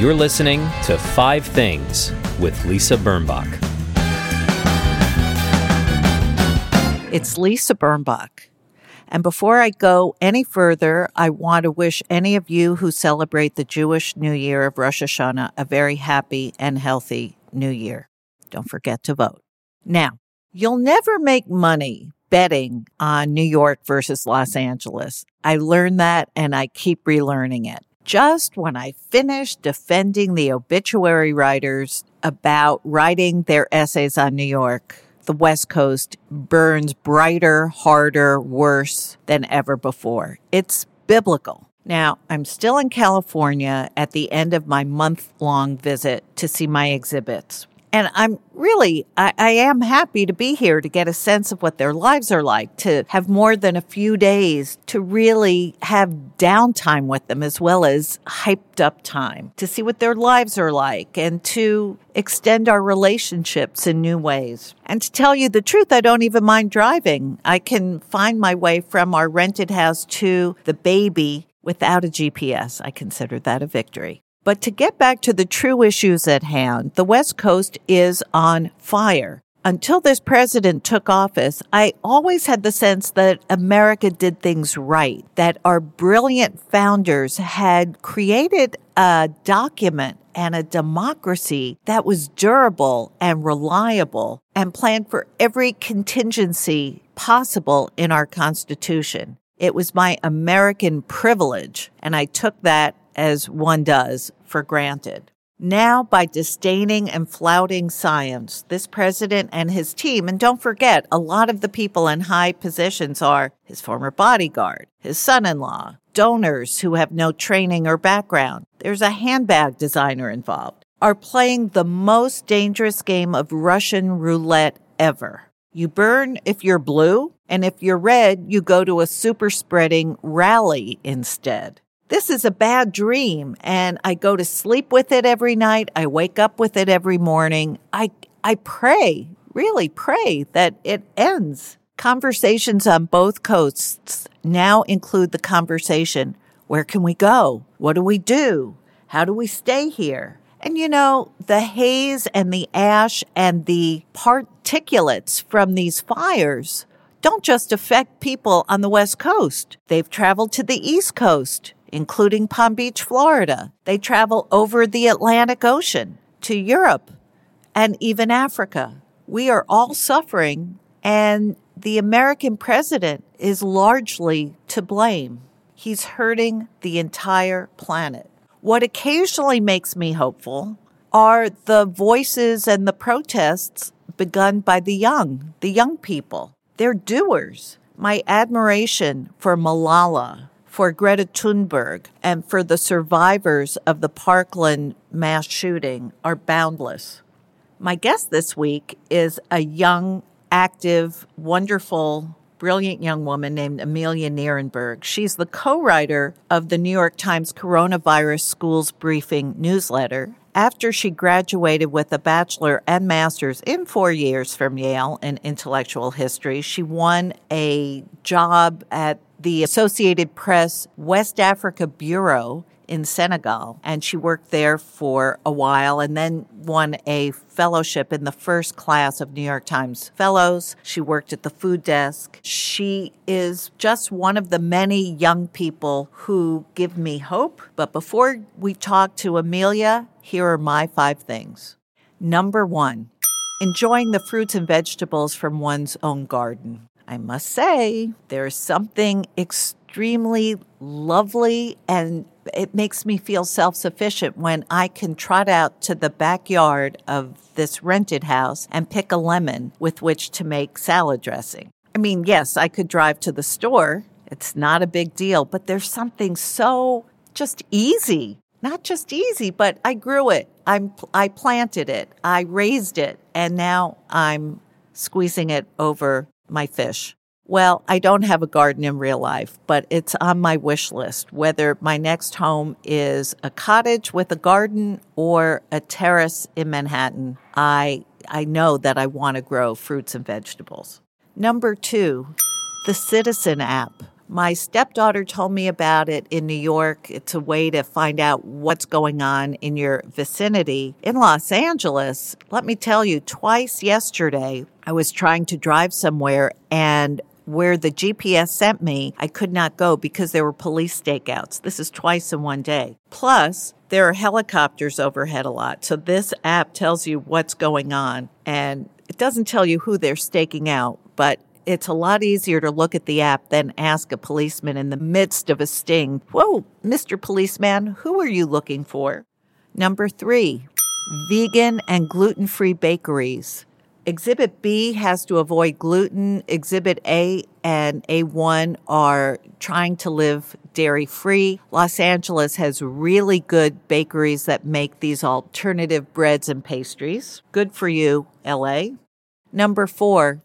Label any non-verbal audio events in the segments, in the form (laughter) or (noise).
You're listening to Five Things with Lisa Birnbach. It's Lisa Birnbach. And before I go any further, I want to wish any of you who celebrate the Jewish New Year of Rosh Hashanah a very happy and healthy New Year. Don't forget to vote. Now, you'll never make money betting on New York versus Los Angeles. I learned that and I keep relearning it. Just when I finished defending the obituary writers about writing their essays on New York, the West Coast burns brighter, harder, worse than ever before. It's biblical. Now, I'm still in California at the end of my month long visit to see my exhibits. And I'm really, I, I, am happy to be here to get a sense of what their lives are like, to have more than a few days to really have downtime with them as well as hyped up time, to see what their lives are like and to extend our relationships in new ways. And to tell you the truth, I don't even mind driving. I can find my way from our rented house to the baby without a GPS. I consider that a victory. But to get back to the true issues at hand, the West Coast is on fire. Until this president took office, I always had the sense that America did things right, that our brilliant founders had created a document and a democracy that was durable and reliable and planned for every contingency possible in our Constitution. It was my American privilege, and I took that as one does, for granted. Now, by disdaining and flouting science, this president and his team, and don't forget, a lot of the people in high positions are his former bodyguard, his son in law, donors who have no training or background. There's a handbag designer involved, are playing the most dangerous game of Russian roulette ever. You burn if you're blue, and if you're red, you go to a super spreading rally instead this is a bad dream and I go to sleep with it every night. I wake up with it every morning. I, I pray, really pray that it ends. Conversations on both coasts now include the conversation, where can we go? What do we do? How do we stay here? And you know, the haze and the ash and the particulates from these fires don't just affect people on the West Coast. They've traveled to the East Coast including Palm Beach, Florida. They travel over the Atlantic Ocean to Europe and even Africa. We are all suffering, and the American president is largely to blame. He's hurting the entire planet. What occasionally makes me hopeful are the voices and the protests begun by the young, the young people. They're doers. My admiration for Malala, for Greta Thunberg and for the survivors of the Parkland mass shooting are boundless. My guest this week is a young, active, wonderful, brilliant young woman named Amelia Nierenberg. She's the co writer of the New York Times Coronavirus Schools Briefing newsletter. After she graduated with a bachelor and master's in four years from Yale in intellectual history, she won a job at the Associated Press West Africa Bureau in Senegal. And she worked there for a while and then won a fellowship in the first class of New York Times Fellows. She worked at the food desk. She is just one of the many young people who give me hope. But before we talk to Amelia, here are my five things. Number one, enjoying the fruits and vegetables from one's own garden. I must say, there's something extremely lovely and it makes me feel self sufficient when I can trot out to the backyard of this rented house and pick a lemon with which to make salad dressing. I mean, yes, I could drive to the store. It's not a big deal, but there's something so just easy. Not just easy, but I grew it. I'm, I planted it. I raised it. And now I'm squeezing it over my fish. Well, I don't have a garden in real life, but it's on my wish list. Whether my next home is a cottage with a garden or a terrace in Manhattan, I, I know that I want to grow fruits and vegetables. Number two, the Citizen app. My stepdaughter told me about it in New York. It's a way to find out what's going on in your vicinity. In Los Angeles, let me tell you, twice yesterday, I was trying to drive somewhere and where the GPS sent me, I could not go because there were police stakeouts. This is twice in one day. Plus, there are helicopters overhead a lot. So this app tells you what's going on and it doesn't tell you who they're staking out, but it's a lot easier to look at the app than ask a policeman in the midst of a sting, Whoa, Mr. Policeman, who are you looking for? Number three, vegan and gluten free bakeries. Exhibit B has to avoid gluten. Exhibit A and A1 are trying to live dairy free. Los Angeles has really good bakeries that make these alternative breads and pastries. Good for you, LA. Number four,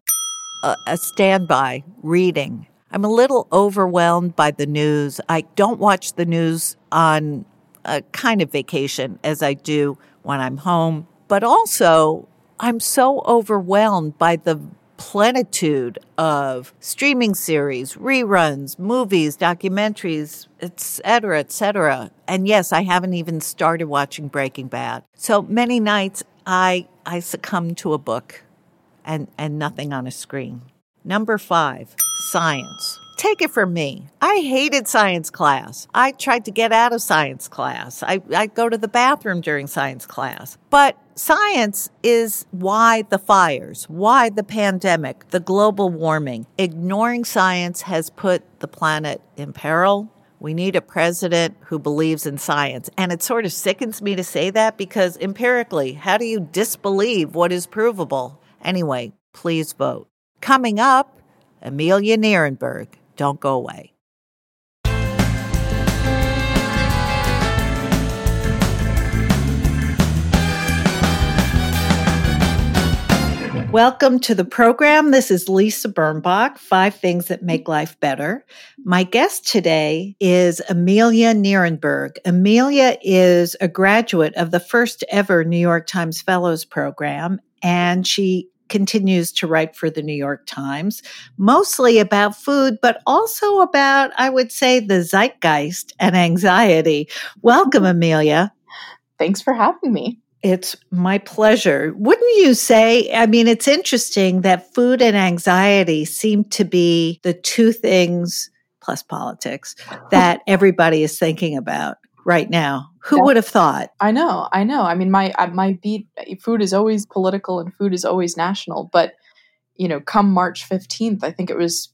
a, a standby reading. I'm a little overwhelmed by the news. I don't watch the news on a kind of vacation as I do when I'm home, but also I'm so overwhelmed by the plenitude of streaming series, reruns, movies, documentaries, etc., etc. And yes, I haven't even started watching Breaking Bad. So many nights I I succumb to a book and and nothing on a screen. Number 5, science. Take it from me. I hated science class. I tried to get out of science class. I, I go to the bathroom during science class. But science is why the fires, why the pandemic, the global warming. Ignoring science has put the planet in peril. We need a president who believes in science. And it sort of sickens me to say that because empirically, how do you disbelieve what is provable? Anyway, please vote. Coming up, Amelia Nierenberg. Don't go away. Welcome to the program. This is Lisa Birnbach, Five Things That Make Life Better. My guest today is Amelia Nierenberg. Amelia is a graduate of the first ever New York Times Fellows Program, and she continues to write for the New York Times, mostly about food, but also about, I would say, the zeitgeist and anxiety. Welcome, Amelia. Thanks for having me. It's my pleasure. Wouldn't you say? I mean, it's interesting that food and anxiety seem to be the two things, plus politics, that everybody is thinking about right now. Who would have thought? I know, I know. I mean, my uh, my beat food is always political and food is always national, but you know, come March fifteenth, I think it was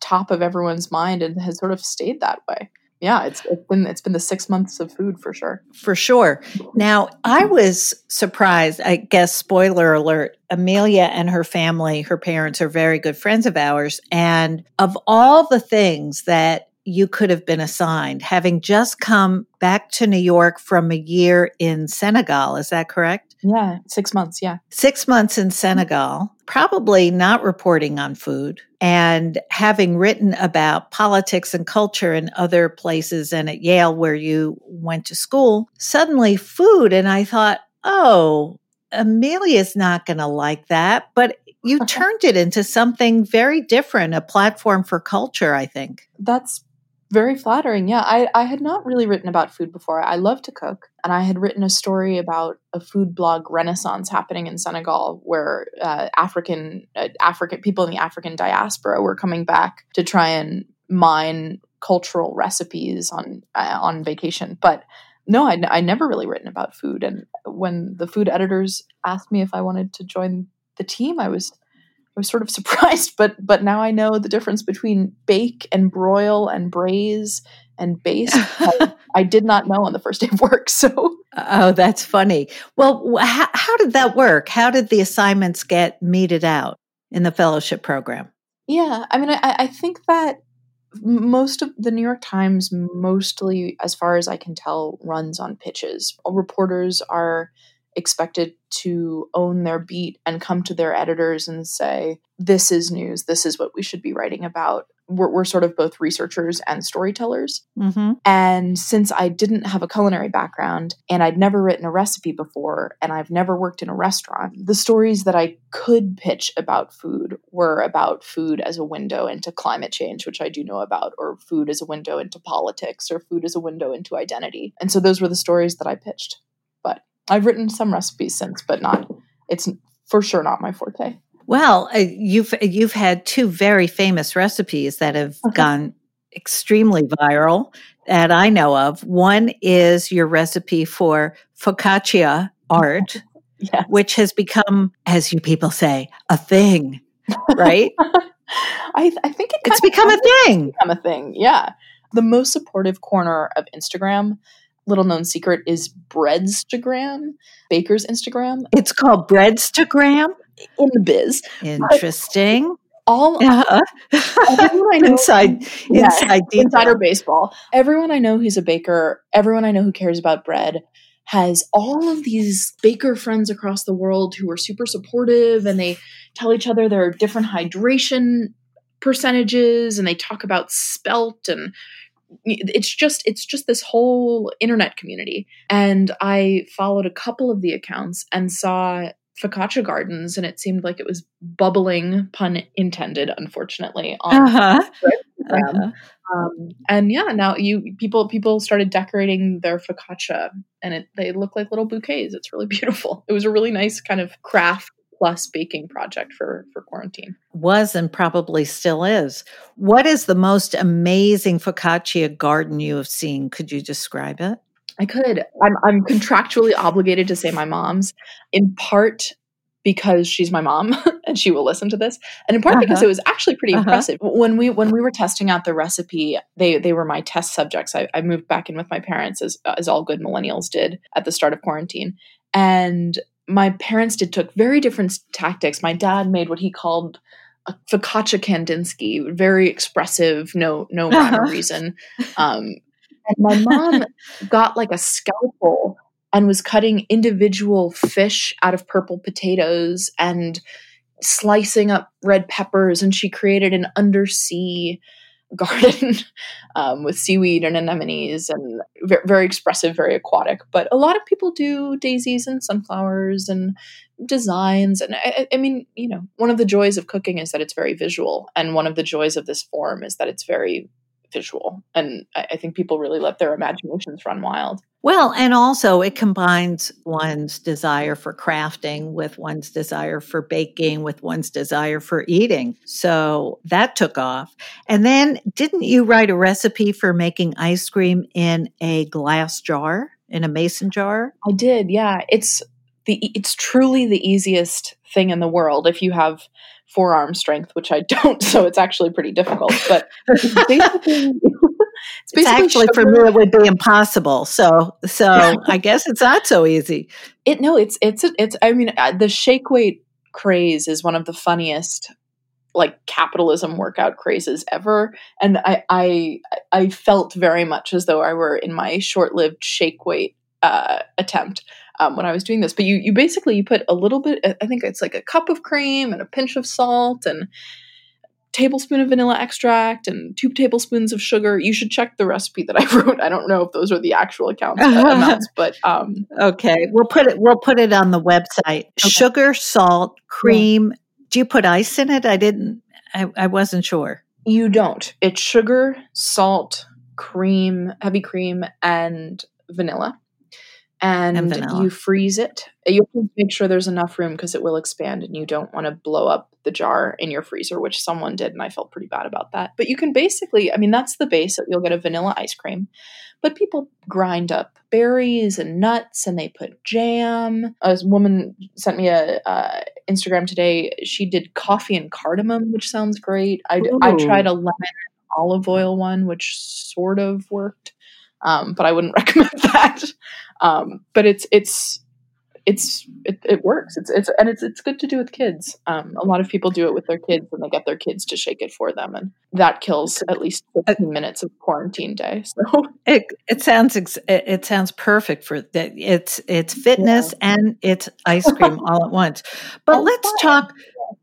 top of everyone's mind and has sort of stayed that way. Yeah, it's, it's been it's been the six months of food for sure. For sure. Now, I was surprised. I guess spoiler alert: Amelia and her family, her parents, are very good friends of ours, and of all the things that you could have been assigned, having just come back to New York from a year in Senegal. Is that correct? Yeah, six months. Yeah. Six months in Senegal, probably not reporting on food and having written about politics and culture in other places and at Yale, where you went to school, suddenly food. And I thought, oh, Amelia's not going to like that. But you (laughs) turned it into something very different, a platform for culture, I think. That's very flattering. Yeah, I, I had not really written about food before. I love to cook, and I had written a story about a food blog renaissance happening in Senegal, where uh, African uh, African people in the African diaspora were coming back to try and mine cultural recipes on uh, on vacation. But no, I, I never really written about food. And when the food editors asked me if I wanted to join the team, I was was sort of (laughs) surprised, but but now I know the difference between bake and broil and braise and baste. (laughs) I, I, did not know on the first day of work. So oh, that's funny. Well, how, how did that work? How did the assignments get meted out in the fellowship program? Yeah, I mean, I, I think that most of the New York Times, mostly as far as I can tell, runs on pitches. Reporters are expected to own their beat and come to their editors and say, This is news. This is what we should be writing about. we're, we're sort of both researchers and storytellers. Mm-hmm. And since I didn't have a culinary background and I'd never written a recipe before and I've never worked in a restaurant, the stories that I could pitch about food were about food as a window into climate change, which I do know about, or food as a window into politics, or food as a window into identity. And so those were the stories that I pitched. But I've written some recipes since, but not, it's for sure not my forte. Well, uh, you've you've had two very famous recipes that have Okay. gone extremely viral that I know of. One is your recipe for focaccia art, (laughs) Yeah. which has become, as you people say, a thing, right? (laughs) I, I think it it's become a thing. become a thing. Yeah. The most supportive corner of Instagram, little known secret, is Breadstagram, Baker's Instagram It's called Breadstagram. in the biz. Interesting. All Uh-huh. everyone I (laughs) know inside, Yeah, inside, insider baseball. Everyone I know who's a baker, everyone I know who cares about bread has all of these baker friends across the world who are super supportive and they tell each other their different hydration percentages and they talk about spelt and it's just it's just this whole internet community and i followed a couple of the accounts and saw focaccia gardens and it seemed like it was bubbling pun intended unfortunately on Uh-huh. Uh-huh. Um, and yeah, now you people people started decorating their focaccia, and it they look like little bouquets. It's really (laughs) beautiful. It was a really nice kind of craft plus baking project for for quarantine. was and probably still is. What is the most amazing focaccia garden you have seen? Could you describe it? I could. I'm I'm contractually obligated to say my mom's, in part because she's my mom (laughs) and she will listen to this, and in part because Uh-huh. it was actually pretty Uh-huh. impressive. When we when we were testing out the recipe, they they were my test subjects. I, I moved back in with my parents as as all good millennials did at the start of quarantine, and my parents did took very different tactics. My dad made what he called a focaccia Kandinsky, very expressive, no no rhyme or Uh-huh. reason. Um, (laughs) and my mom got like a scalpel and was cutting individual fish out of purple potatoes and slicing up red peppers and she created an undersea garden (laughs) um, with seaweed and anemones and ve- very expressive very aquatic. But a lot of people do daisies and sunflowers and designs. And I- I mean you know one of the joys of cooking is that it's very visual. And one of the joys of this form is that it's very visual and I, I think people really let their imaginations run wild Well, and also it combines one's desire for crafting with one's desire for baking, with one's desire for eating. So that took off. And then didn't you write a recipe for making ice cream in a glass jar, in a mason jar? I did, yeah. It's the it's truly the easiest thing in the world if you have forearm strength, which I don't, (laughs) so it's actually pretty difficult. But (laughs) it's basically it's, It's actually for me it would be impossible. So so I guess it's not so easy. It no, it's it's it's. I mean, uh, the shake weight craze is one of the funniest like capitalism workout crazes ever, and I I I felt very much as though I were in my short lived shake weight uh, attempt um, when I was doing this. But you you basically you put a little bit. I think it's like a cup of cream and a pinch of salt and tablespoon of vanilla extract and two tablespoons of sugar. You should check the recipe that I (laughs) wrote. I don't know if those are the actual accounts uh, (laughs) amounts, but um, Okay, we'll put it. We'll put it on the website. Sugar, salt, cream. Do you put ice in it? I didn't. I, I wasn't sure. You don't. It's sugar, salt, cream, heavy cream, and vanilla. And, you freeze it. You have to make sure there's enough room because it will expand and you don't want to blow up the jar in your freezer, which someone did, and I felt pretty bad about that. But you can basically, I mean, that's the base. that You'll get a vanilla ice cream. But people grind up berries and nuts and they put jam. A woman sent me a uh, Instagram today. She did coffee and cardamom, which sounds great. I, I tried a lemon and olive oil one, which sort of worked, um, but I wouldn't (laughs) recommend that. Um, but it's it's it's it, it works. It's it's and it's it's good to do with kids. Um, a lot of people do it with their kids, and they get their kids to shake it for them, and that kills at least fifteen minutes of quarantine day. (laughs) So It it sounds ex- it, sounds perfect for that. It's it's fitness and it's ice cream (laughs) all at once. But let's talk.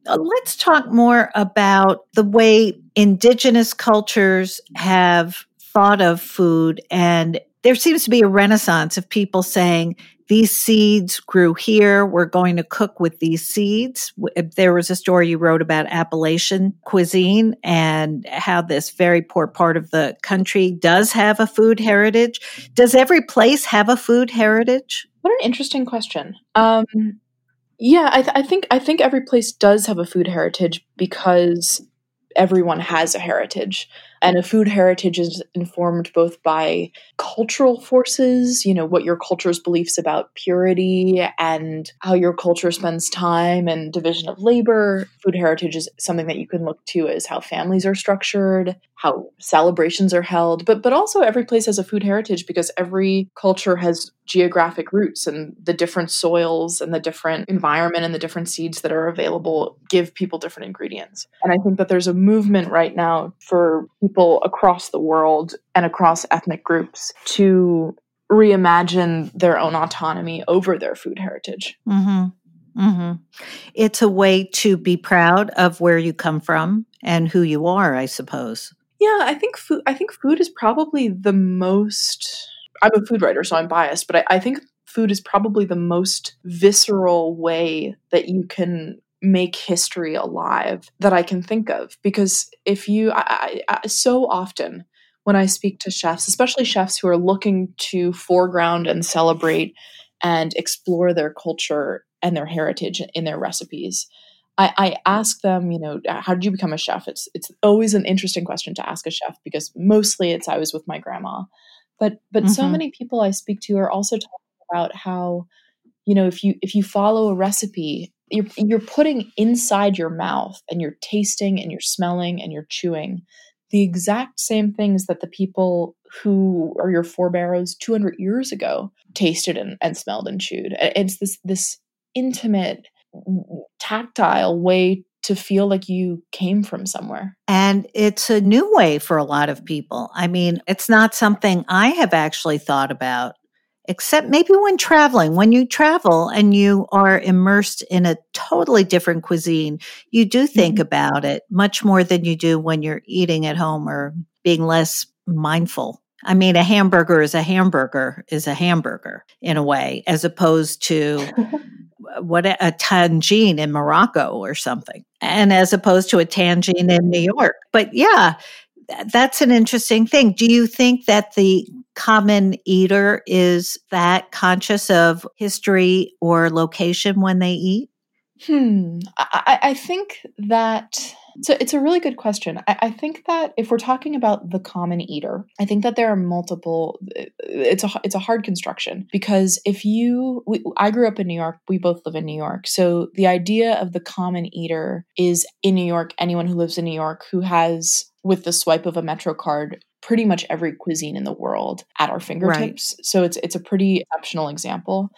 Uh, let's talk more about the way indigenous cultures have thought of food. And there seems to be a renaissance of people saying, these seeds grew here. We're going to cook with these seeds. There was a story you wrote about Appalachian cuisine and how this very poor part of the country does have a food heritage. Does every place have a food heritage? What an interesting question. Um, yeah, I, th- I think I think every place does have a food heritage because everyone has a heritage. And a food heritage is informed both by cultural forces, you know, what your culture's beliefs about purity and how your culture spends time and division of labor. Food heritage is something that you can look to as how families are structured, how celebrations are held, but but also every place has a food heritage because every culture has geographic roots and the different soils and the different environment and the different seeds that are available give people different ingredients. And I think that there's a movement right now for people across the world and across ethnic groups to reimagine their own autonomy over their food heritage. Mm-hmm. Mm-hmm. It's a way to be proud of where you come from and who you are, I suppose. Yeah, I think food. I think food is probably the most. I'm a food writer, so I'm biased, but I, I think food is probably the most visceral way that you can make history alive that I can think of. Because if you, I, I, so often when I speak to chefs, especially chefs who are looking to foreground and celebrate and explore their culture and their heritage in their recipes, I, I ask them, you know, how did you become a chef? It's it's always an interesting question to ask a chef because mostly it's I was with my grandma, but but mm-hmm. so many people I speak to are also talking about how, you know, if you if you follow a recipe you're you're putting inside your mouth and you're tasting and you're smelling and you're chewing the exact same things that the people who are your forebears 200 years ago tasted and, and smelled and chewed it's this this intimate tactile way to feel like you came from somewhere. And it's a new way for a lot of people. I mean, it's not something I have actually thought about except maybe when traveling. When you travel and you are immersed in a totally different cuisine, you do think mm-hmm. about it much more than you do when you're eating at home or being less mindful. I mean, a hamburger is a hamburger is a hamburger in a way, as opposed to (laughs) what a, a tangine in Morocco or something, and as opposed to a tangine in New York. But yeah, that's an interesting thing. Do you think that the common eater is that conscious of history or location when they eat? Hmm. I, I think that so it's a really good question. I, I, think that if we're talking about the common eater, I think that there are multiple. It's a it's a hard construction because if you, we, I grew up in New York. We both live in New York, so the idea of the common eater is in New York. Anyone who lives in New York who has with the swipe of a Metro card pretty much every cuisine in the world at our fingertips. Right. So it's it's a pretty exceptional example.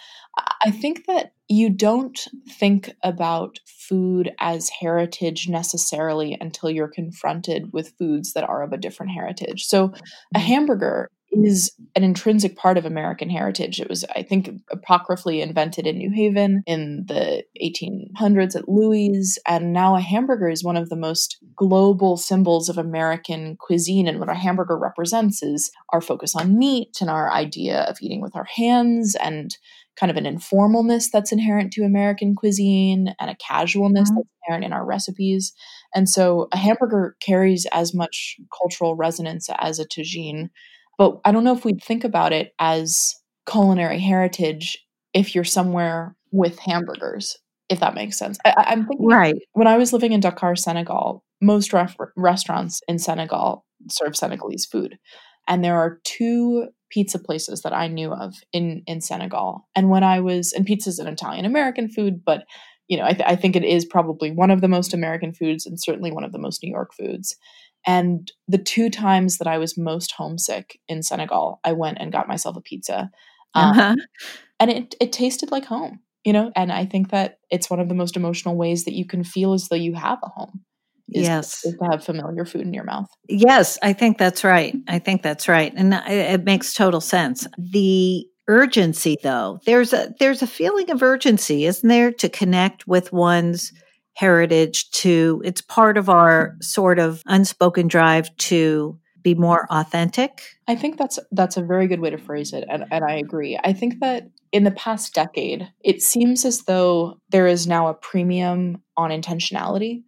I think that you don't think about food as heritage necessarily until you're confronted with foods that are of a different heritage. So a mm-hmm. hamburger is an intrinsic part of American heritage. It was, I think, apocryphally invented in New Haven in the 1800s at Louis, and now a hamburger is one of the most global symbols of American cuisine. And what a hamburger represents is our focus on meat and our idea of eating with our hands and kind of an informalness that's inherent to American cuisine and a casualness mm-hmm. that's inherent in our recipes. And so a hamburger carries as much cultural resonance as a tagine but I don't know if we'd think about it as culinary heritage if you're somewhere with hamburgers, if that makes sense. I, am thinking right. when I was living in Dakar, Senegal, most ref- restaurants in Senegal serve Senegalese food. And there are two pizza places that I knew of in, in Senegal. And when I was, and pizza is an Italian American food, but you know, I, th- I think it is probably one of the most American foods and certainly one of the most New York foods. And the two times that I was most homesick in Senegal, I went and got myself a pizza. Um, uh-huh. And it, it tasted like home, you know? And I think that it's one of the most emotional ways that you can feel as though you have a home. Is, yes. Is to have familiar food in your mouth. Yes, I think that's right. I think that's right. And it makes total sense. The urgency though, there's a there's a feeling of urgency, isn't there, to connect with one's heritage to, it's part of our sort of unspoken drive to be more authentic. I think that's that's a very good way to phrase it and, and I agree. I think that in the past decade, it seems as though there is now a premium on intentionality.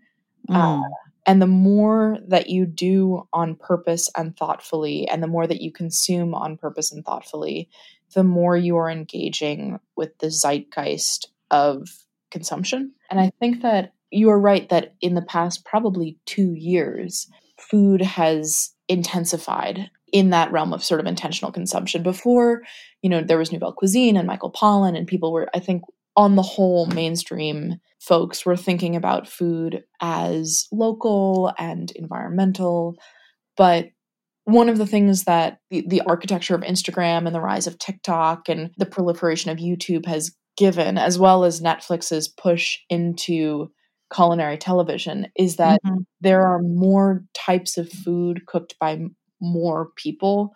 Mm. Uh, and the more that you do on purpose and thoughtfully, and the more that you consume on purpose and thoughtfully, the more you are engaging with the zeitgeist of consumption. And I think that you are right that in the past probably two years, food has intensified in that realm of sort of intentional consumption. Before, you know, there was Nouvelle Cuisine and Michael Pollan, and people were, I think, on the whole, mainstream folks were thinking about food as local and environmental. But one of the things that the, the architecture of Instagram and the rise of TikTok and the proliferation of YouTube has given, as well as Netflix's push into culinary television, is that mm-hmm. there are more types of food cooked by more people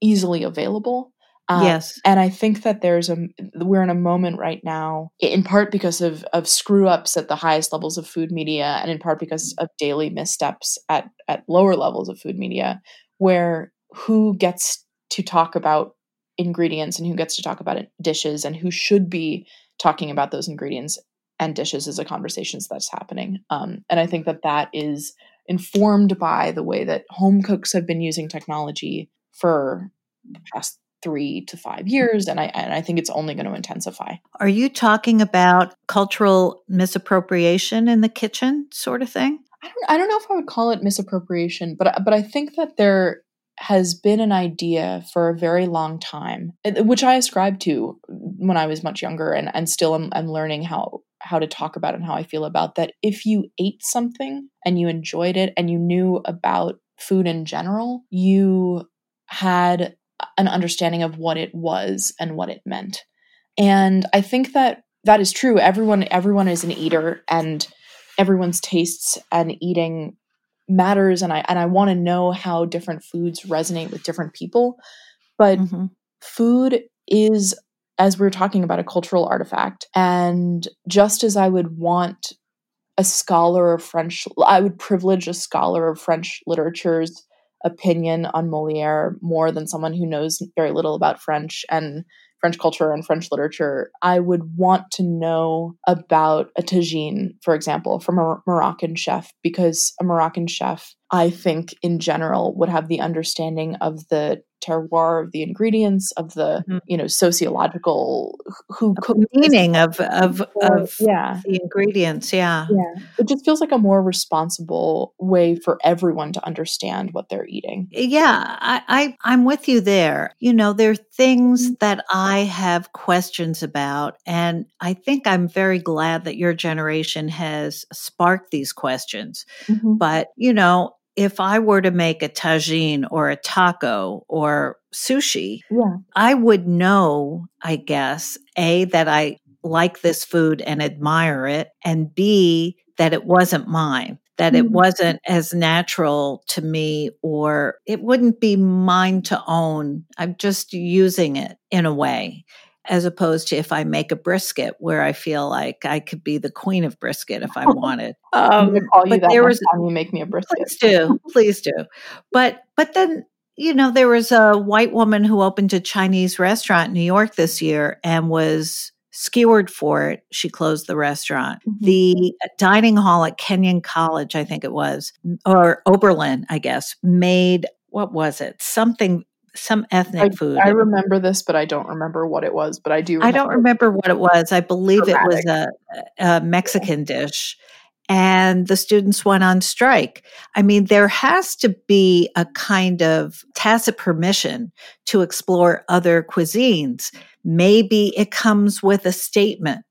easily available. Um, yes. And I think that there's a we're in a moment right now, in part because of of screw ups at the highest levels of food media, and in part because of daily missteps at at lower levels of food media, where who gets to talk about ingredients and who gets to talk about dishes and who should be talking about those ingredients and dishes is a conversation that's happening. Um, and I think that that is informed by the way that home cooks have been using technology for the past three to five years, and I and I think it's only going to intensify. Are you talking about cultural misappropriation in the kitchen, sort of thing? I don't, I don't know if I would call it misappropriation, but but I think that there has been an idea for a very long time, which I ascribed to when I was much younger, and and still am, I'm learning how how to talk about and how I feel about that. If you ate something and you enjoyed it and you knew about food in general, you had an understanding of what it was and what it meant. And I think that that is true. Everyone everyone is an eater and everyone's tastes and eating matters and I and I want to know how different foods resonate with different people. But mm-hmm. food is as we we're talking about a cultural artifact. And just as I would want a scholar of French I would privilege a scholar of French literature's opinion on Moliere more than someone who knows very little about French and French culture and French literature, I would want to know about a tagine, for example, from a Moroccan chef, because a Moroccan chef, I think in general, would have the understanding of the terroir of the ingredients of the mm-hmm. you know sociological who meaning of of of yeah the ingredients yeah yeah it just feels like a more responsible way for everyone to understand what they're eating yeah i, I i'm with you there you know there are things mm-hmm. that i have questions about and i think i'm very glad that your generation has sparked these questions mm-hmm. but you know if I were to make a tagine or a taco or sushi, yeah. I would know, I guess, A, that I like this food and admire it, and B, that it wasn't mine, that mm-hmm. it wasn't as natural to me, or it wouldn't be mine to own. I'm just using it in a way as opposed to if I make a brisket where I feel like I could be the queen of brisket if I (laughs) wanted. um, call you that there was time you make me a brisket. Please do, please do. But but then you know there was a white woman who opened a Chinese restaurant in New York this year and was skewered for it. She closed the restaurant. Mm-hmm. The dining hall at Kenyon College, I think it was, or Oberlin, I guess, made what was it? Something some ethnic I, food. I remember this, but I don't remember what it was. But I do. I don't remember what it was. I believe Dramatic. it was a, a Mexican dish, and the students went on strike. I mean, there has to be a kind of tacit permission to explore other cuisines. Maybe it comes with a statement.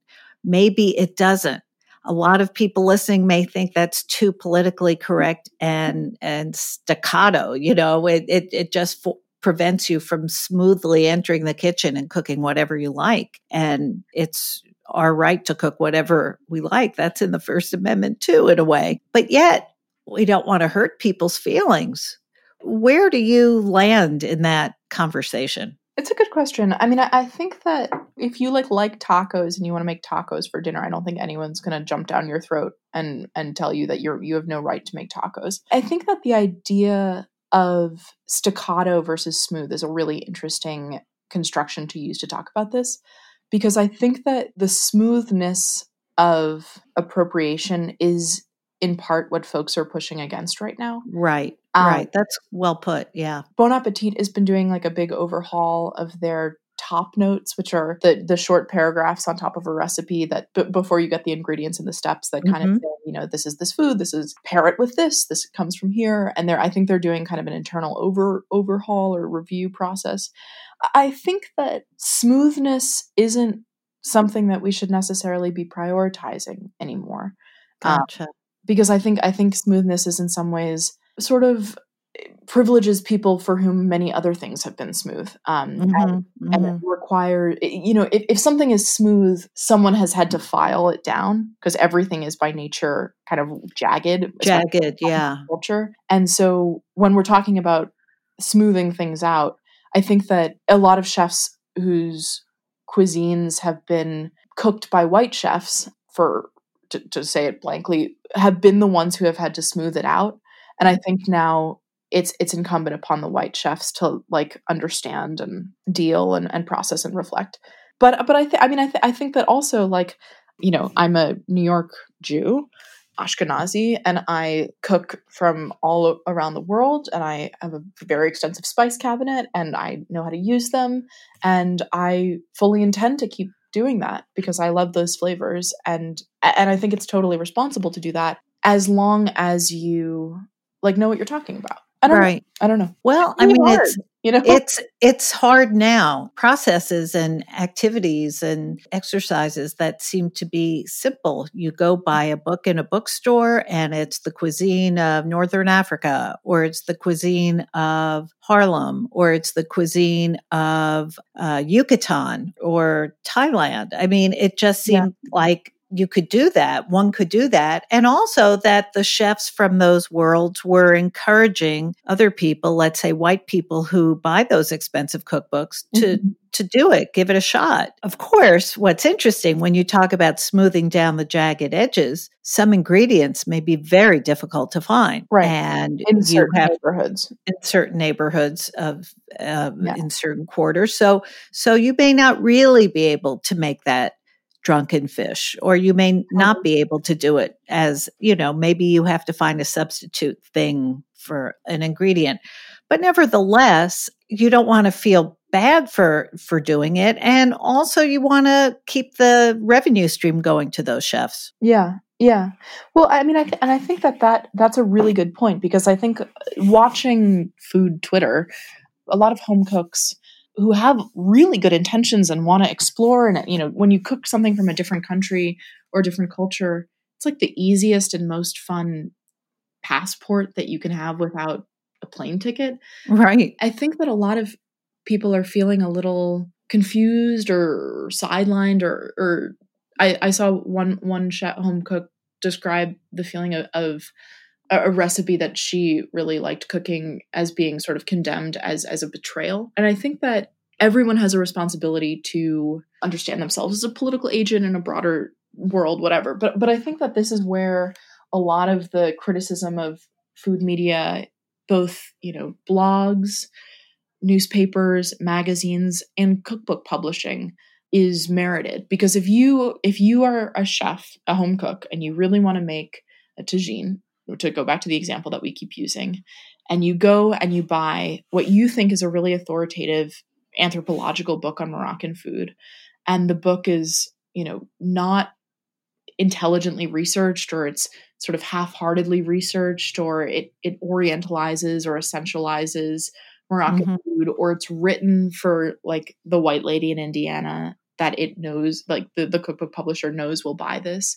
Maybe it doesn't a lot of people listening may think that's too politically correct and and staccato you know it it, it just for, prevents you from smoothly entering the kitchen and cooking whatever you like. And it's our right to cook whatever we like. That's in the First Amendment, too, in a way. But yet, we don't want to hurt people's feelings. Where do you land in that conversation? It's a good question. I mean, I, I, think that if you like like tacos and you want to make tacos for dinner, I don't think anyone's going to jump down your throat and and tell you that you're you have no right to make tacos. I think that the idea of staccato versus smooth is a really interesting construction to use to talk about this because I think that the smoothness of appropriation is in part what folks are pushing against right now. Right. Um, right. That's well put. Yeah. Bon Appetit has been doing like a big overhaul of their top notes, which are the the short paragraphs on top of a recipe that b- before you get the ingredients and the steps that kind mm-hmm. of say, you know, this is this food, this is pair it with this, this comes from here, and they're I think they're doing kind of an internal over overhaul or review process. I think that smoothness isn't something that we should necessarily be prioritizing anymore. Um, gotcha. Um, because I think I think smoothness is in some ways sort of privileges people for whom many other things have been smooth um, mm-hmm, and, mm-hmm. and require you know if, if something is smooth someone has had to file it down because everything is by nature kind of jagged jagged yeah. culture and so when we're talking about smoothing things out i think that a lot of chefs whose cuisines have been cooked by white chefs for to, to say it blankly have been the ones who have had to smooth it out. And i think now it's it's incumbent upon the white chefs to like understand and deal and, and process and reflect. But but i think i mean I, th- I think that also like you know i'm a new york jew ashkenazi and i cook from all around the world and i have a very extensive spice cabinet and i know how to use them and i fully intend to keep doing that because i love those flavors and and i think it's totally responsible to do that as long as you like know what you're talking about I don't right. know. I don't know. Well, I mean, hard, it's you know, it's it's hard now. Processes and activities and exercises that seem to be simple. You go buy a book in a bookstore, and it's the cuisine of Northern Africa, or it's the cuisine of Harlem, or it's the cuisine of uh, Yucatan or Thailand. I mean, it just seemed yeah. like you could do that. One could do that. And also that the chefs from those worlds were encouraging other people, let's say white people who buy those expensive cookbooks to mm-hmm. to do it, give it a shot. Of course, what's interesting when you talk about smoothing down the jagged edges, some ingredients may be very difficult to find. Right. And in certain have, neighborhoods. In certain neighborhoods of um, yeah. in certain quarters. So so you may not really be able to make that drunken fish, or you may not mm-hmm. be able to do it as, you know, maybe you have to find a substitute thing for an ingredient. But nevertheless, you don't want to feel bad for for doing it and also you want to keep the revenue stream going to those chefs. Yeah. Yeah. Well, I mean I th- and I think that that that's a really good point because I think uh, watching food Twitter a lot of home cooks who have really good intentions and want to explore and you know when you cook something from a different country or different culture it's like the easiest and most fun passport that you can have without a plane ticket. Right. I think that a lot of people are feeling a little confused or sidelined or or i, I saw one one chef home cook describe the feeling of, of a, recipe that she really liked cooking as being sort of condemned as as a betrayal. And I think that everyone has a responsibility to understand themselves as a political agent in a broader world whatever. But but I think that this is where a lot of the criticism of food media both, you know, blogs, newspapers, magazines and cookbook publishing is merited because if you if you are a chef, a home cook and you really want to make a tagine to go back to the example that we keep using, and you go and you buy what you think is a really authoritative anthropological book on Moroccan food, and the book is, you know, not intelligently researched or it's sort of half-heartedly researched or it it orientalizes or essentializes Moroccan mm-hmm. food or it's written for like the white lady in Indiana that it knows like the, the cookbook publisher knows will buy this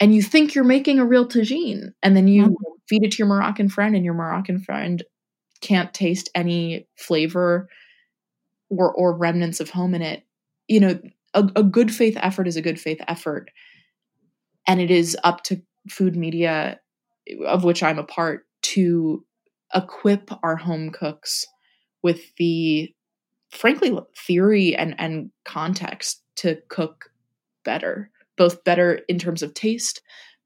and you think you're making a real tagine and then you mm-hmm. feed it to your Moroccan friend and your Moroccan friend can't taste any flavor or or remnants of home in it. You know a, a good faith effort is a good faith effort. And it is up to food media of which I'm a part to equip our home cooks with the frankly theory and and context to cook better both better in terms of taste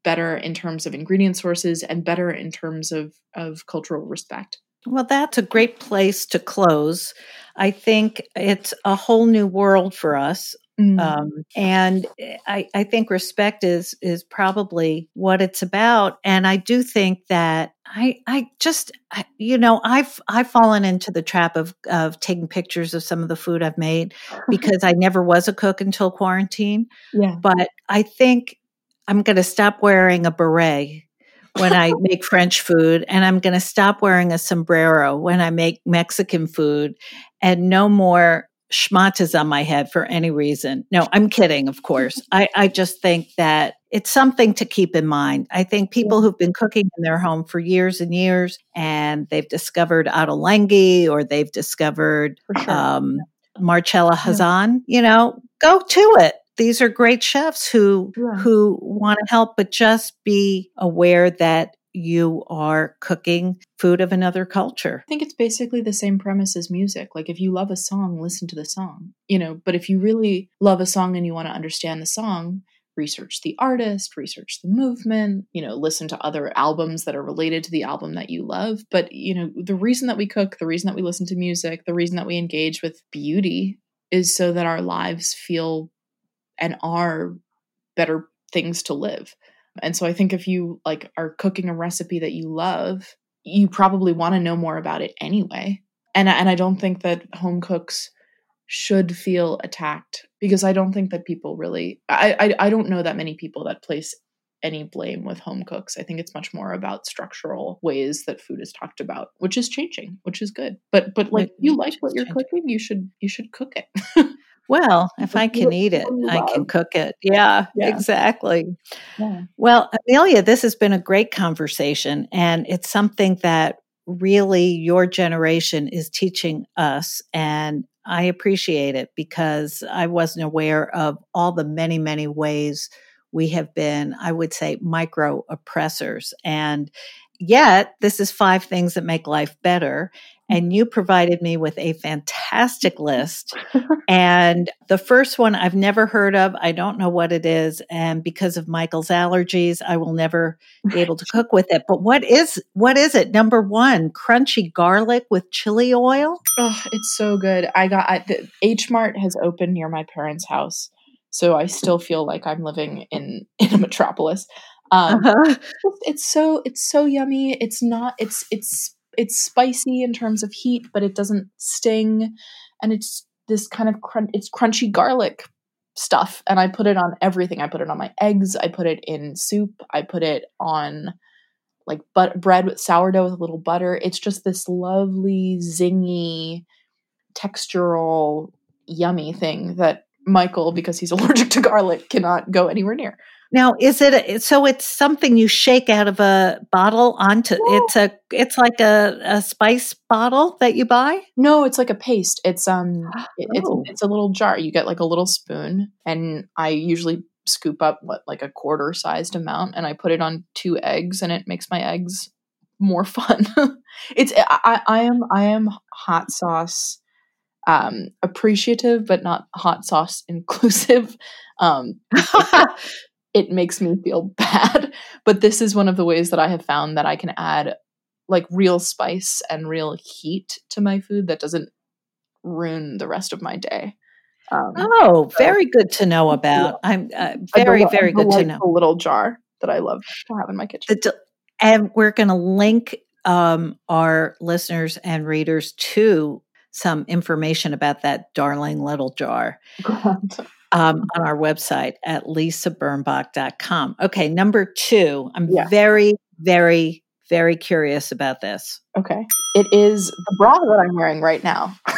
better in terms of ingredient sources and better in terms of of cultural respect. Well that's a great place to close. I think it's a whole new world for us Mm. Um, and I, I think respect is is probably what it's about. And I do think that I I just I, you know I've I've fallen into the trap of of taking pictures of some of the food I've made because I never was a cook until quarantine. Yeah. But I think I'm going to stop wearing a beret when I (laughs) make French food, and I'm going to stop wearing a sombrero when I make Mexican food, and no more schmatas on my head for any reason. No, I'm kidding, of course. I, I just think that it's something to keep in mind. I think people who've been cooking in their home for years and years and they've discovered Ottolenghi or they've discovered sure. um, Marcella Hazan, yeah. you know, go to it. These are great chefs who yeah. who want to help, but just be aware that you are cooking food of another culture. I think it's basically the same premise as music. Like if you love a song, listen to the song, you know, but if you really love a song and you want to understand the song, research the artist, research the movement, you know, listen to other albums that are related to the album that you love. But, you know, the reason that we cook, the reason that we listen to music, the reason that we engage with beauty is so that our lives feel and are better things to live. And so I think if you like are cooking a recipe that you love, you probably want to know more about it anyway. And and I don't think that home cooks should feel attacked because I don't think that people really I, I I don't know that many people that place any blame with home cooks. I think it's much more about structural ways that food is talked about, which is changing, which is good. But but like you like what you're cooking, you should you should cook it. (laughs) Well, if I can eat it, I can cook it. Yeah, yeah. exactly. Yeah. Well, Amelia, this has been a great conversation, and it's something that really your generation is teaching us. And I appreciate it because I wasn't aware of all the many, many ways we have been, I would say, micro oppressors. And yet, this is five things that make life better and you provided me with a fantastic list. (laughs) and the first one I've never heard of. I don't know what it is. And because of Michael's allergies, I will never be able to cook with it. But what is what is it? Number one, crunchy garlic with chili oil. Oh, it's so good. I got I, the H Mart has opened near my parents' house. So I still feel like I'm living in (laughs) in a metropolis. Um, uh-huh. It's so it's so yummy. It's not. It's it's it's spicy in terms of heat, but it doesn't sting, and it's this kind of crun- it's crunchy garlic stuff, and I put it on everything. I put it on my eggs. I put it in soup. I put it on like but bread with sourdough with a little butter. It's just this lovely zingy, textural, yummy thing that Michael, because he's (laughs) allergic to garlic, cannot go anywhere near. Now, is it a, so? It's something you shake out of a bottle onto. It's a. It's like a, a spice bottle that you buy. No, it's like a paste. It's um. (gasps) It, oh. It's it's a little jar. You get like a little spoon, and I usually scoop up what like a quarter sized amount, and I put it on two eggs, and it makes my eggs more (laughs) fun. it's I, I am I am hot sauce um appreciative but not hot sauce inclusive um (laughs) it makes me feel (laughs) bad. But this is one of the ways that I have found that I can add like real spice and real heat to my food that doesn't ruin the rest of my day. Um, oh, very good to know (laughs) about. Yeah. I'm uh, very, very good to know. A little jar that I love to have in my kitchen. and we're going to link um, our listeners and readers to some information about that darling little jar (laughs) um, on our website at lisabirnbach.com. Okay, number two, I'm yeah. very, very, very curious about this. Okay. It is the bra that I'm wearing right now. (laughs)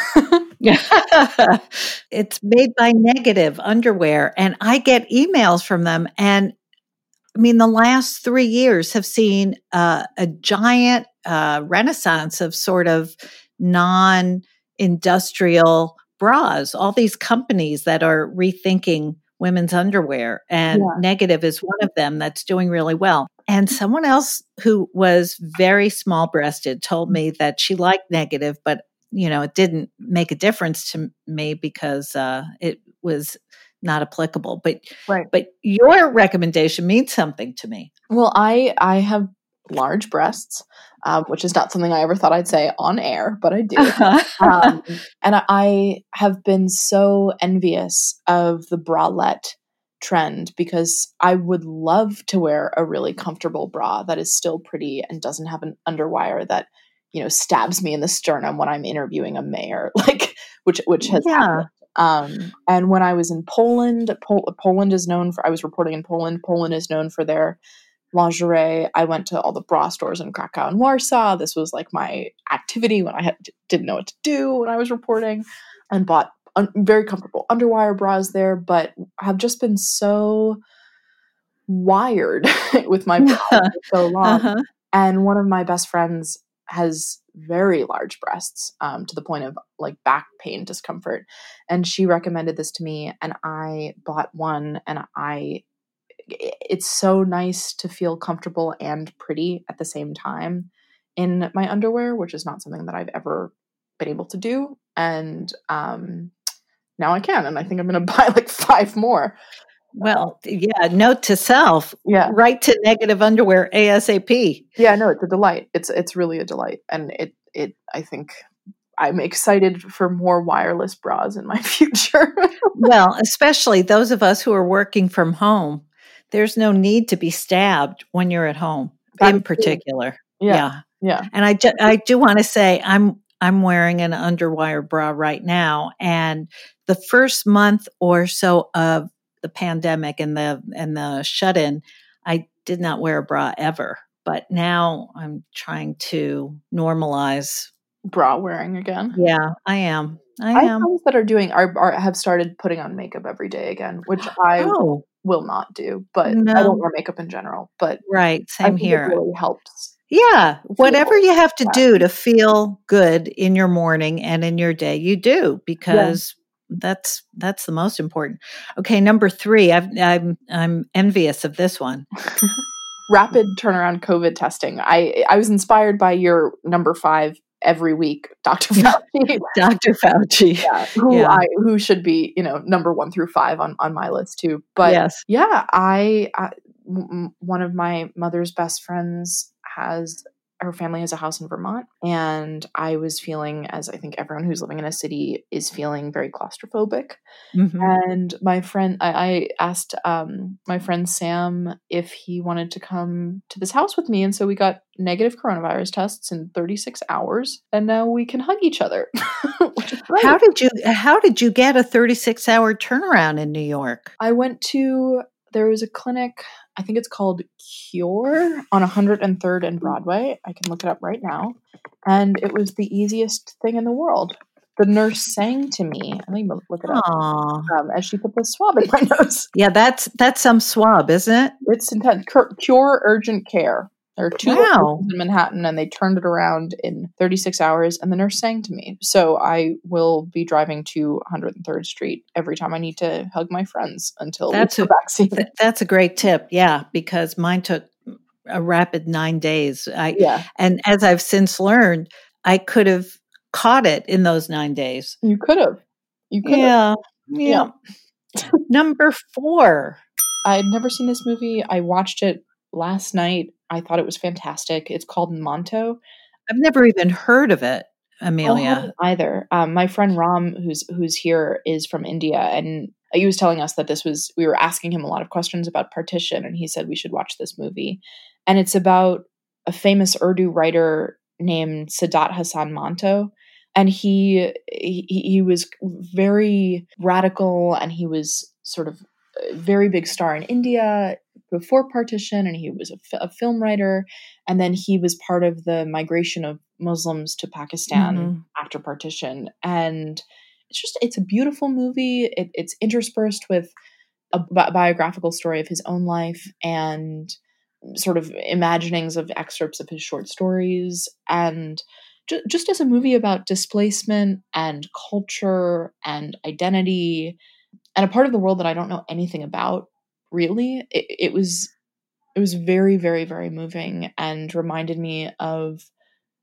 it's made by Negative Underwear, and I get emails from them. And I mean, the last three years have seen uh, a giant uh, renaissance of sort of non industrial bras, all these companies that are rethinking women's underwear, and yeah. Negative is one of them that's doing really well. And someone else who was very small breasted told me that she liked Negative, but you know, it didn't make a difference to me because uh, it was not applicable. But Right. but your recommendation means something to me. Well, I I have large breasts, um, which is not something I ever thought I'd say on air, but I do. (laughs) um, and I, I have been so envious of the bralette trend because I would love to wear a really comfortable bra that is still pretty and doesn't have an underwire that you know stabs me in the sternum when I'm interviewing a mayor, (laughs) like which which has Yeah. happened. Um, and when I was in Poland, Pol- Poland is known for. I was reporting in Poland. Poland is known for their lingerie. I went to all the bra stores in Krakow and Warsaw. This was like my activity when I had, didn't know what to do when I was reporting, and bought un- very comfortable underwire bras there. But have just been so wired (laughs) with my (laughs) bra for so long. Uh-huh. And one of my best friends has very large breasts um, to the point of like back pain discomfort. And she recommended this to me, and I bought one. And I, it's so nice to feel comfortable and pretty at the same time in my underwear, which is not something that I've ever been able to do. And um, now I can. And I think I'm going (laughs) to buy like five more. Well, yeah. Note to self: Yeah. write to negative underwear ASAP. Yeah, no, it's a delight. It's it's really a delight, and it it I think I'm excited for more wireless bras in my (laughs) future. well, especially those of us who are working from home. There's no need to be stabbed when you're at home, in particular. yeah, yeah, And I, ju- I do want to say I'm I'm wearing an underwire bra right now, and the first month or so of the pandemic and the and the shut in, I did not wear a bra ever. But now I'm trying to normalize. Bra wearing again. Yeah, I am. I I am. friends that are doing are, are have started putting on makeup every day again, which I Oh, will not do. But I don't wear makeup in general. But right. Same here. It really helps. Yeah, whatever you have to Yeah. do to feel good in your morning and in your day, you do because that's that's the most important. Okay, number three. I've, I'm I'm envious of this one. (laughs) Rapid turnaround COVID testing. I I was inspired by your number five every week, Dr. Fauci. (laughs) Dr. Fauci. yeah, who Yeah. I who should be you know number one through five on on my list too. But yes. yeah, I, I m- one of my mother's best friends has her family has a house in Vermont, and I was feeling as I think everyone who's living in a city is feeling very claustrophobic. Mhm. And my friend, I, I asked um, my friend Sam if he wanted to come to this house with me, and so we got negative coronavirus tests in 36 hours, and now we can hug each other. (laughs) which is great. How did you how did you get a 36 hour turnaround in New York? I went to there was a clinic, I think it's called Cure on 103rd and Broadway. I can look it up right now. And it was the easiest thing in the world. The nurse sang to me. Let me look it up. Um, as she put the swab in my (laughs) nose. Yeah, that's that's some swab, isn't it? It's intense. Cure, Cure Urgent Care. There are two Wow. in Manhattan, and they turned it around in 36 hours. And the nurse sang to me. So I will be driving to 103rd Street every time I need to hug my friends until That's we a- vaccine. Th- that's a great tip. Yeah, because mine took a rapid 9 days. I yeah, And as I've since learned, I could have caught it in those nine days. you could have. You could have. Yeah. Yeah. Number four. I had never seen this movie. I watched it last night. I thought it was fantastic. It's called Manto. I've never even heard of it, Amelia. haven't either. Um, my friend Ram, who's who's here, is from India, and he was telling us that this was. We were asking him a lot of questions about partition, and he said we should watch this movie. And it's about a famous Urdu writer named Saadat Hasan Manto, and he he, he was very radical, and he was sort of a very big star in India before partition, and he was a, a film writer, and then he was part of the migration of Muslims to Pakistan Mhm. after partition, and it's just it's a beautiful movie. It, it's interspersed with a bi- biographical story of his own life and sort of imaginings of excerpts of his short stories and ju- just as a movie about displacement and culture and identity and a part of the world that I don't know anything about really it, it was it was very very very moving and reminded me of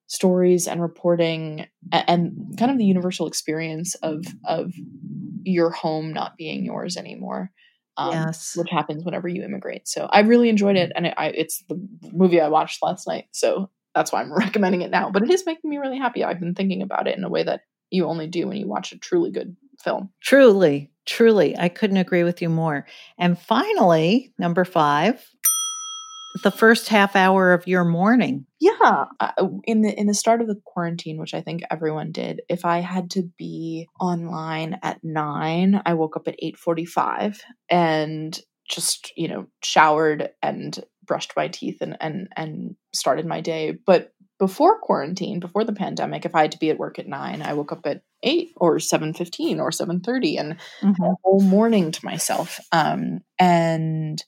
stories and reporting and, and kind of the universal experience of of your home not being yours anymore. Um, Yes. which happens whenever you immigrate. So I really enjoyed it, and it, I, it's the movie I watched last night. So that's why I'm (laughs) recommending it now. But it is making me really happy. I've been thinking about it in a way that you only do when you watch a truly good film. Truly, truly, I couldn't agree with you more. And finally, number five, the first half hour of your morning. Yeah, uh, in the in the start of the quarantine, which I think everyone did, if I had to be online at nine, I woke up at eight forty five and just you know showered and brushed my teeth and and and started my day. But before quarantine, before the pandemic, if I had to be at work at nine, I woke up at eight or seven fifteen or seven thirty and had a whole morning to myself. Um, and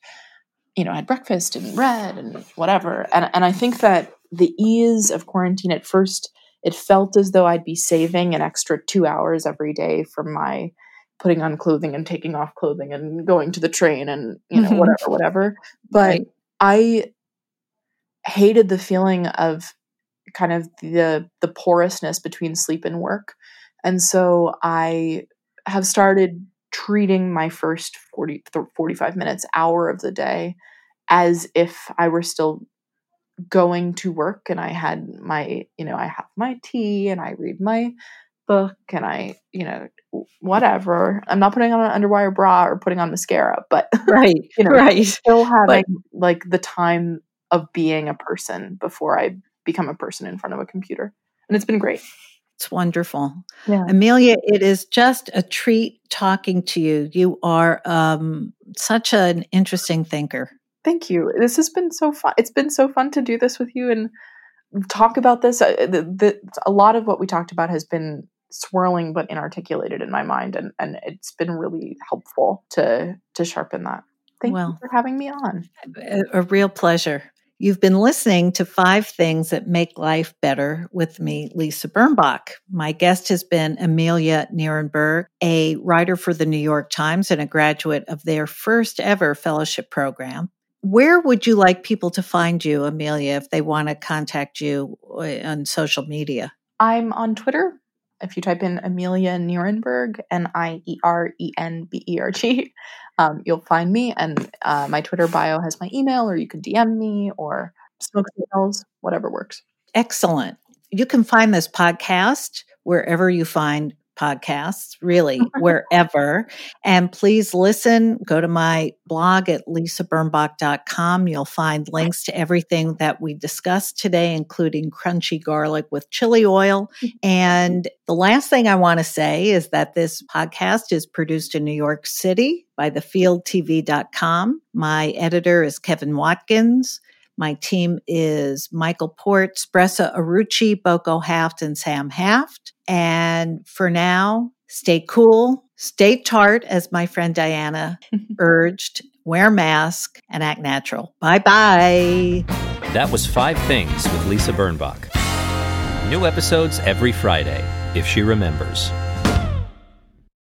you know, I had breakfast and read and whatever. And and I think that the ease of quarantine at first, it felt as though I'd be saving an extra two hours every day from my putting on clothing and taking off clothing and going to the train and you know Mhm. whatever whatever. But Right. I hated the feeling of kind of the the porousness between sleep and work. And so I have started treating my first 40 th- 45 minutes hour of the day as if I were still going to work and I had my you know I have my tea and I read my book and I you know whatever I'm not putting on an underwire bra or putting on mascara but (laughs) Right. You know, right. still having like the time of being a person before I become a person in front of a computer and it's been great It's wonderful. yeah Amelia, it is just a treat talking to you. You are um, such an interesting thinker. Thank you. This has been so fun. It's been so fun to do this with you and talk about this. Uh, the, the, a lot of what we talked about has been swirling but inarticulated in my mind, and, and it's been really helpful to to sharpen that. Thank Well. you for having me on. A, a real pleasure. You've been listening to Five Things That Make Life Better with me, Lisa Birnbach. My guest has been Amelia Nierenberg, a writer for the New York Times and a graduate of their first ever fellowship program. Where would you like people to find you, Amelia, if they want to contact you uh, on social media? I'm on Twitter. If you type in Amelia Nierenberg, N I E R E N B E R G, (laughs) um, you'll find me. And uh, my Twitter bio has my email, or you can DM me or smoke signals, whatever works. Excellent. You can find this podcast wherever you find podcasts, really, (laughs) wherever. And please listen. Go to my blog at lisabirnbach.com. You'll find links to everything that we discussed today, including crunchy garlic with chili oil. (laughs) And the last thing I want to say is that this podcast is produced in New York City by thefieldtv.com. My editor is Kevin Watkins. My team is Michael Port, Spressa Arucci, Boko Haft, and Sam Haft. And for now, stay cool, stay tart, as my friend Diana (laughs) urged, wear mask and act natural. Bye bye. That was Five Things with Lisa Birnbach. New episodes every Friday, if she remembers.